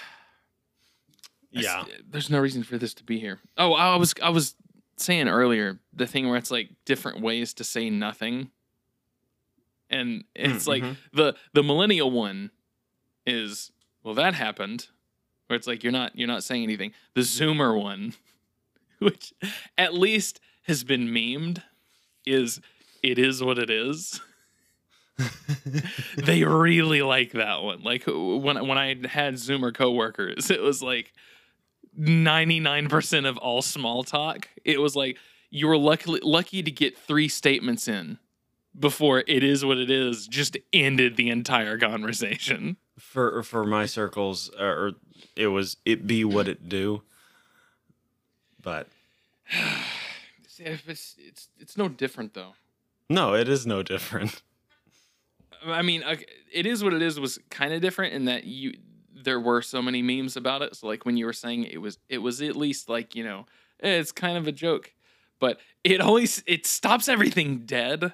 Yeah. there's no reason for this to be here. Oh, I was I was saying earlier the thing where it's like different ways to say nothing, and it's like mhm. the the millennial one is well that happened, where it's like you're not you're not saying anything. The Zoomer one, which at least has been memed, is it is what it is. they really like that one. Like when when I had Zoomer coworkers, it was like 99% of all small talk. It was like you were lucky lucky to get three statements in before it is what it is just ended the entire conversation. For for my circles, uh, or it was it be what it do. But it's it's it's no different though. No, it is no different. I mean, it is what it is. Was kind of different in that you there were so many memes about it. So like when you were saying it was it was at least like you know eh, it's kind of a joke, but it always it stops everything dead.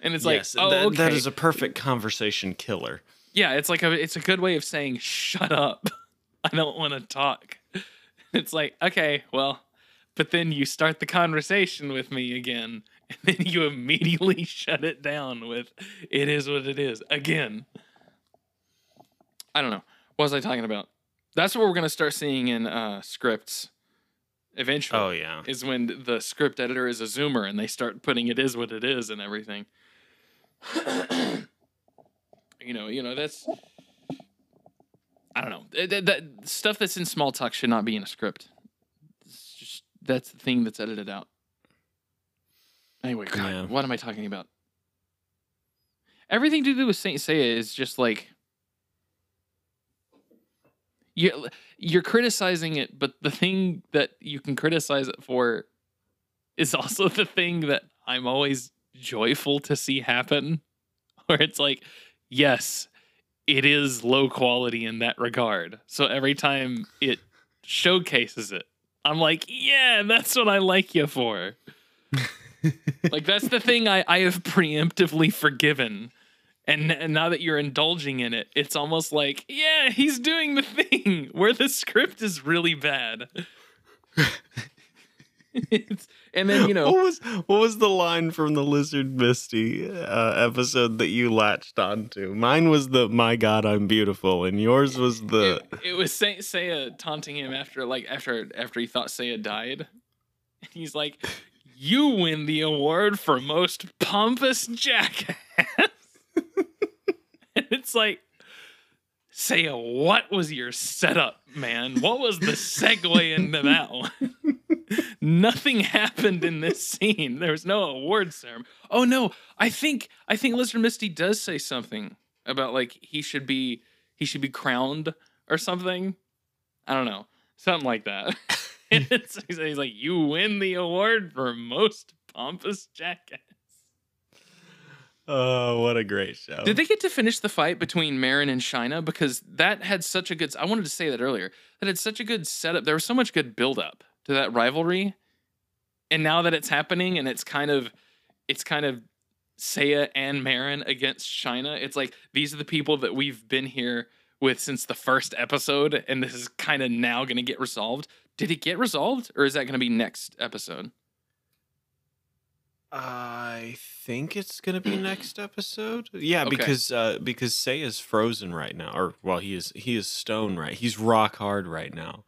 And it's yes, like, oh, that, okay. that is a perfect conversation killer. yeah, it's like a it's a good way of saying shut up. I don't want to talk. It's like okay, well, but then you start the conversation with me again, and then you immediately shut it down with it is what it is again. I don't know. What was I talking about? That's what we're gonna start seeing in uh, scripts eventually. Oh yeah. Is when the script editor is a zoomer and they start putting it is what it is and everything. you know, you know that's I don't know. That, that- that stuff that's in small talk should not be in a script. It's just that's the thing that's edited out. Anyway, God, Yeah. what am I talking about? Everything to do with Saint Seiya is just like you you're criticizing it, but the thing that you can criticize it for is also the thing that I'm always joyful to see happen. Where it's like, yes, it is low quality in that regard. So every time it showcases it, I'm like, yeah, that's what I like you for. like that's the thing I, I have preemptively forgiven. And, and now that you're indulging in it, it's almost like, yeah, he's doing the thing where the script is really bad. It's- and then you know, What was what was the line from the Lizard Misty uh, episode that you latched onto? Mine was the "My God, I'm beautiful," and yours was the it, it was Saint Seiya taunting him after like after after he thought Seiya died. And he's like, "You win the award for most pompous jackass." it's like, say, what was your setup, man? What was the segue into that one? Nothing happened in this scene. There was no award ceremony. Oh no, I think I think Lizard Misty does say something about like he should be he should be crowned or something. I don't know, something like that. and it's, he's he's like, "You win the award for most pompous jackass." oh, what a great show! Did they get to finish the fight between Marin and Shina? Because that had such a good. I wanted to say that earlier. That had such a good setup. There was so much good build up to that rivalry, and now that it's happening, and it's kind of, it's kind of Seiya and Marin against Shina. It's like these are the people that we've been here with since the first episode, and this is kind of now going to get resolved. Did it get resolved, or is that going to be next episode? I think it's gonna be next episode. Yeah, Okay. because uh, because Seiya is frozen right now, or well, he is he is stone right. He's rock hard right now.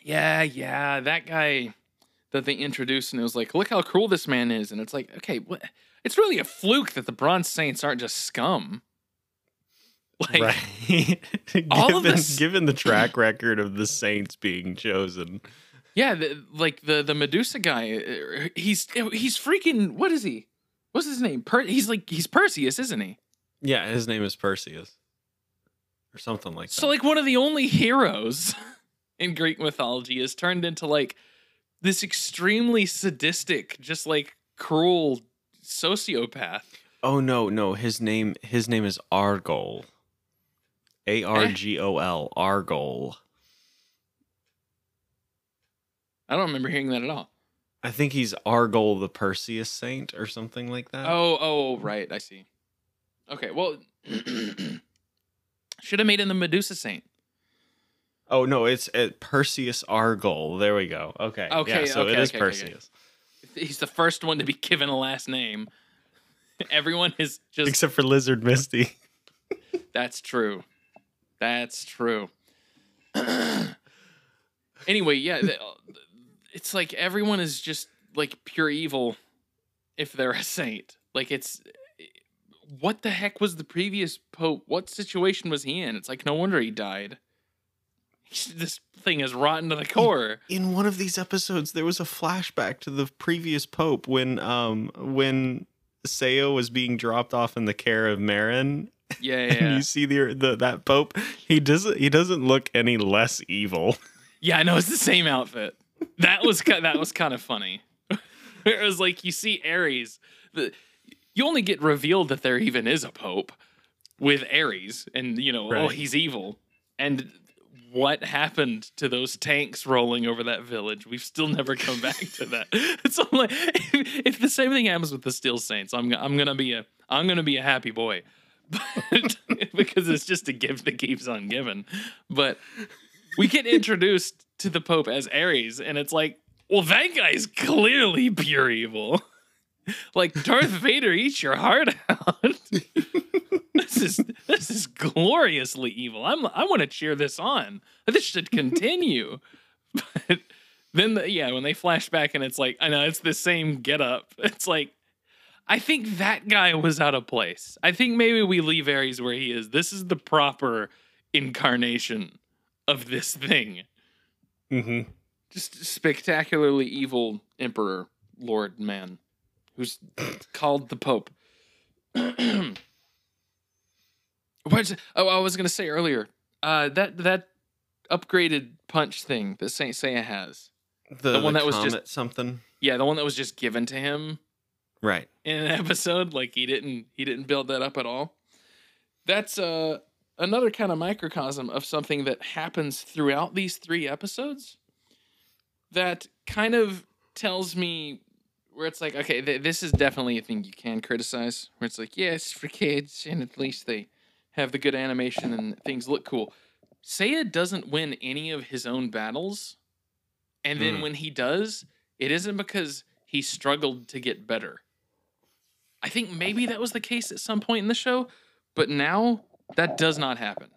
Yeah, yeah, that guy that they introduced and it was like, look how cruel this man is, and it's like, okay, what? It's really a fluke that the Bronze Saints aren't just scum. Like, right. all of given, this- given the track record of the Saints being chosen. yeah, the, like the the Medusa guy, uh, he's he's freaking. What is he? What's his name? Per- he's like he's Perseus, isn't he? Yeah, his name is Perseus, or something like that. So like one of the only heroes in Greek mythology is turned into like this extremely sadistic, just like cruel sociopath. oh no, no, his name his name is Argol. A R G O L Argol. I don't remember hearing that at all. I think he's Argol the Perseus saint or something like that. Oh, oh, right. I see. Okay, well, should have made him the Medusa Saint. Oh no, it's uh, Perseus Argol. There we go. Okay. Okay, Yeah, so okay, it is okay, okay, okay. Perseus. He's the first one to be given a last name. Everyone is just. Except for Lizard Misty. That's true. That's true. anyway, yeah, the- it's like everyone is just like pure evil if they're a saint. Like it's what the heck was the previous pope? What situation was he in? It's like no wonder he died. This thing is rotten to the core. In one of these episodes, there was a flashback to the previous pope when um when Seiya was being dropped off in the care of Marin, Yeah, yeah, and you see the, the that Pope, he doesn't he doesn't look any less evil. Yeah, I know it's the same outfit. That was that was kind of funny. it was like you see Ares, the you only get revealed that there even is a pope with Ares, and you know, oh, he's evil. And what happened to those tanks rolling over that village? We've still never come back to that. So I'm like, if, if the same thing happens with the Steel Saints, I'm I'm gonna be a I'm gonna be a happy boy, but because it's just a gift that keeps on giving. But we get introduced to the Pope as Ares, and it's like, well, that guy's clearly pure evil. like Darth Vader eats your heart out. this is this is gloriously evil. I'm I want to cheer this on. This should continue. But then the, yeah, when they flash back and it's like, I know it's the same get up. It's like I think that guy was out of place. I think maybe we leave Ares where he is. This is the proper incarnation of this thing. Mm-hmm. Just spectacularly evil emperor, lord man, who's called the Pope. What's, oh, I was gonna say earlier, uh, that that upgraded punch thing that Saint Seiya has. The, The one that was just- something. Yeah, the one that was just given to him Right. in an episode like he didn't he didn't build that up at all that's uh another kind of microcosm of something that happens throughout these three episodes that kind of tells me where it's like okay th- this is definitely a thing you can criticize where it's like yeah for kids and at least they have the good animation and things look cool Seiya doesn't win any of his own battles and then Hmm. when he does it isn't because he struggled to get better I think maybe that was the case at some point in the show, but now that does not happen.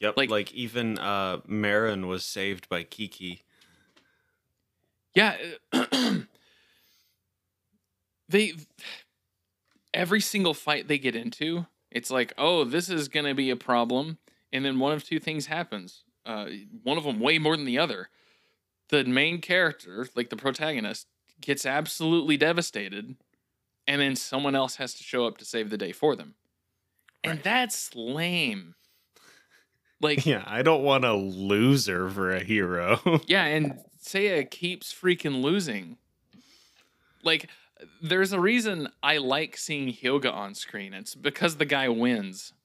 Yep. Like- Like, even uh Marin was saved by Kiki. Yeah, they every single fight they get into, it's like, oh, this is gonna be a problem, and then one of two things happens. Uh, one of them way more than the other. The main character, like the protagonist, gets absolutely devastated, and then someone else has to show up to save the day for them, and that's lame. Like, Yeah, I don't want a loser for a hero. Yeah, and Seiya keeps freaking losing. Like, there's a reason I like seeing Hyoga on screen. It's because the guy wins.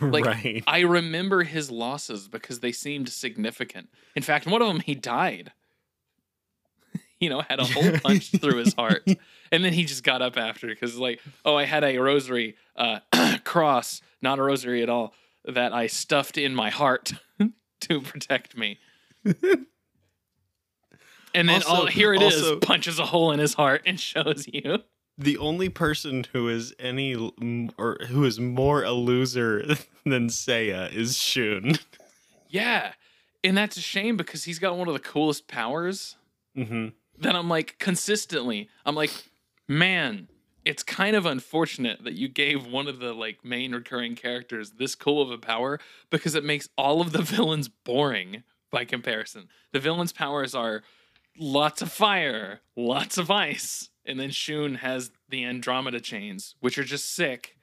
Like, right. I remember his losses because they seemed significant. In fact, one of them he died. You know, had a hole punched through his heart, and then he just got up after because like, oh, I had a rosary uh, cross, not a rosary at all, that I stuffed in my heart to protect me. And then Also- all, here it is, also- punches a hole in his heart and shows you. the only person who is any or who is more a loser than Seiya is Shun. Yeah. And that's a shame because he's got one of the coolest powers hmm that I'm like consistently, I'm like, man, it's kind of unfortunate that you gave one of the like main recurring characters this cool of a power because it makes all of the villains boring by comparison. The villains' powers are lots of fire, lots of ice, and then Shun has the Andromeda chains, which are just sick.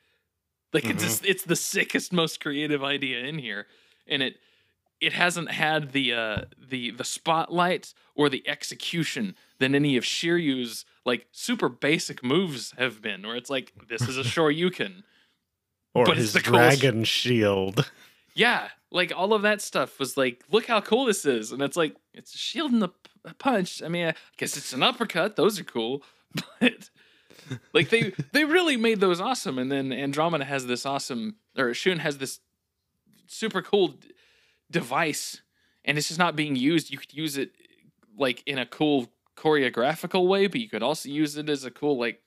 Like it's mm-hmm. just, it's the sickest, most creative idea in here, and it it hasn't had the uh the the spotlight or the execution than any of Shiryu's like super basic moves have been. Where it's like this is a Shoryuken. Or But it's his the coolest- dragon shield. Yeah, like all of that stuff was like, look how cool this is, and it's like it's a shield and a, punch. I mean, I guess it's an uppercut. Those are cool, but like they they really made those awesome. And then Andromeda has this awesome, or Shun has this super cool device, and it's just not being used. You could use it like in a cool choreographical way, but you could also use it as a cool like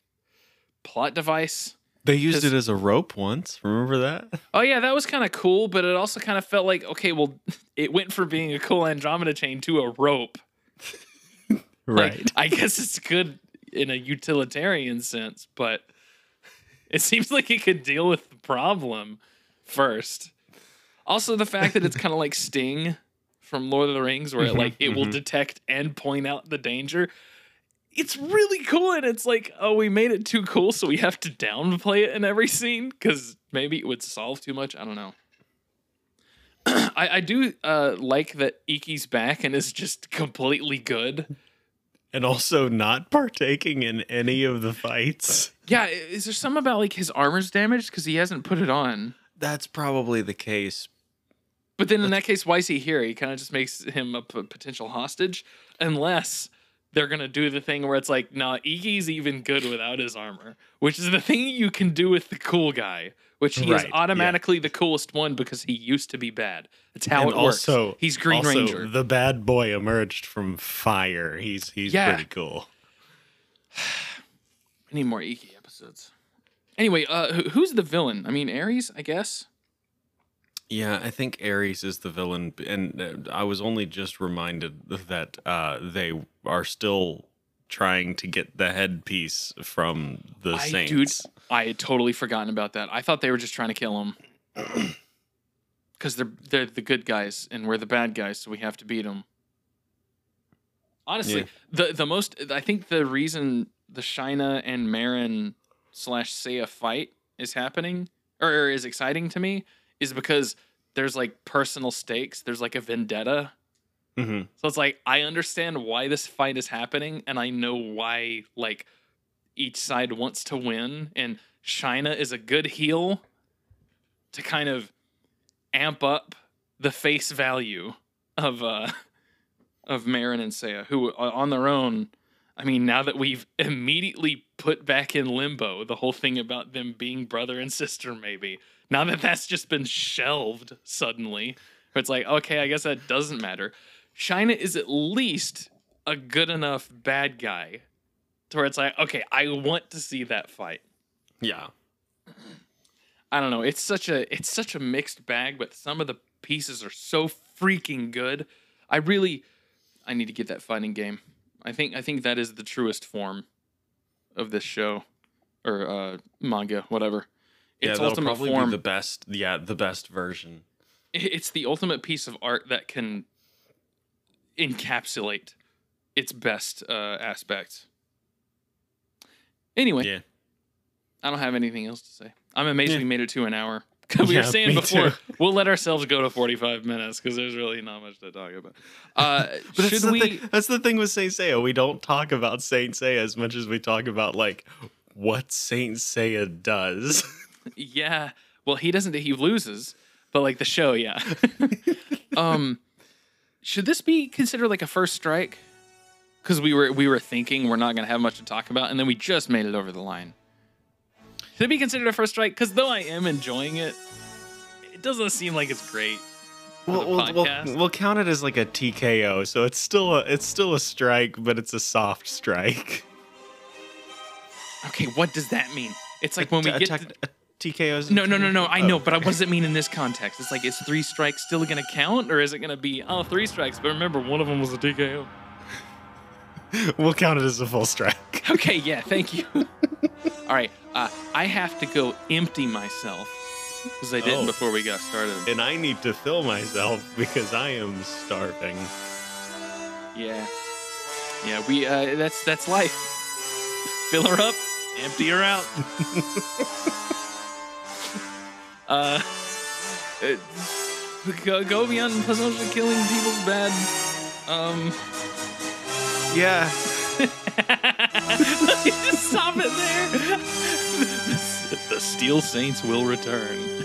plot device. They used it as a rope once. Remember that? Oh yeah, that was kind of cool, but it also kind of felt like okay, well, it went from being a cool Andromeda chain to a rope. Like, I guess it's good in a utilitarian sense, but it seems like it could deal with the problem first. Also, the fact that it's kind of like Sting from Lord of the Rings, where it, like it will mhm. detect and point out the danger. it's really cool and it's like oh we made it too cool so we have to downplay it in every scene because maybe it would solve too much i don't know I, I do uh, like that Ikki's back and is just completely good. And also not partaking in any of the fights. Yeah, is there something about like his armor's damaged because he hasn't put it on? That's probably the case. But then in that case, why is he here? He kind of just makes him a p- potential hostage, unless they're gonna do the thing where it's like, nah, Ikki's even good without his armor, which is the thing you can do with the cool guy, which he is Right, yeah. automatically the coolest one because he used to be bad. That's how and it works. also, He's Green also, Ranger. The bad boy emerged from fire. He's he's Yeah. pretty cool. I need more Iki episodes. Anyway, uh, who's the villain? I mean, Ares, I guess. Yeah, I think Ares is the villain, and uh, I was only just reminded that uh, they are still trying to get the headpiece from the I, Saints. dude, I had totally forgotten about that. I thought they were just trying to kill him because they're they're the good guys and we're the bad guys, so we have to beat them. Honestly, Yeah. the the most I think the reason the Shina and Marin slash Seiya fight is happening or is exciting to me is because there's like personal stakes. There's like a vendetta Mhm. So it's like I understand why this fight is happening, and I know why like each side wants to win, and Shina is a good heel to kind of amp up the face value of uh of Marin and Seiya, who uh, on their own. I mean, now that we've immediately put back in limbo the whole thing about them being brother and sister, maybe now that that's just been shelved suddenly, where it's like, okay, I guess that doesn't matter. Shina is at least a good enough bad guy to where it's like, okay, I want to see that fight. Yeah. I don't know. It's such a it's such a mixed bag, but some of the pieces are so freaking good. I really I need to get that fighting game. I think I think that is the truest form of this show or uh manga, whatever. Yeah, Its that'll ultimate probably form. be the best. Yeah, the best version. it's the ultimate piece of art that can encapsulate its best uh, aspects. Anyway, Yeah. I don't have anything else to say. I'm amazed Yeah. we made it to an hour. we Yeah, were saying before, too. we'll let ourselves go to 45 minutes because there's really not much to talk about. Uh, But that's should the thing. That's the thing with Saint Seiya. We don't talk about Saint Seiya as much as we talk about like what Saint Seiya does. Yeah. Well, he doesn't. He loses, but like the show, yeah. um, should this be considered like a first strike? Because we were we were thinking we're not gonna have much to talk about, and then we just made it over the line. Should it be considered a first strike? Because though I am enjoying it, it doesn't seem like it's great. We'll, we'll, we'll, we'll count it as like a TKO, so it's still a, it's still a strike, but it's a soft strike. Okay, what does that mean? It's like when we A get tec- to, a TKO is a no, no, no, no. I know, Oh. but I wasn't mean in this context? It's like is three strikes still gonna count, or is it gonna be oh three strikes? But remember, one of them was a TKO. we'll count it as a full strike. Okay, yeah, thank you. All right, uh, I have to go empty myself because I didn't Oh. before we got started. And I need to fill myself because I am starving. Yeah, yeah, we uh, that's that's life. Fill her up, empty her out. Uh, it, go, go beyond potentially killing people's bad. Um, Yeah. Stop it there. the, the Steel Saints will return.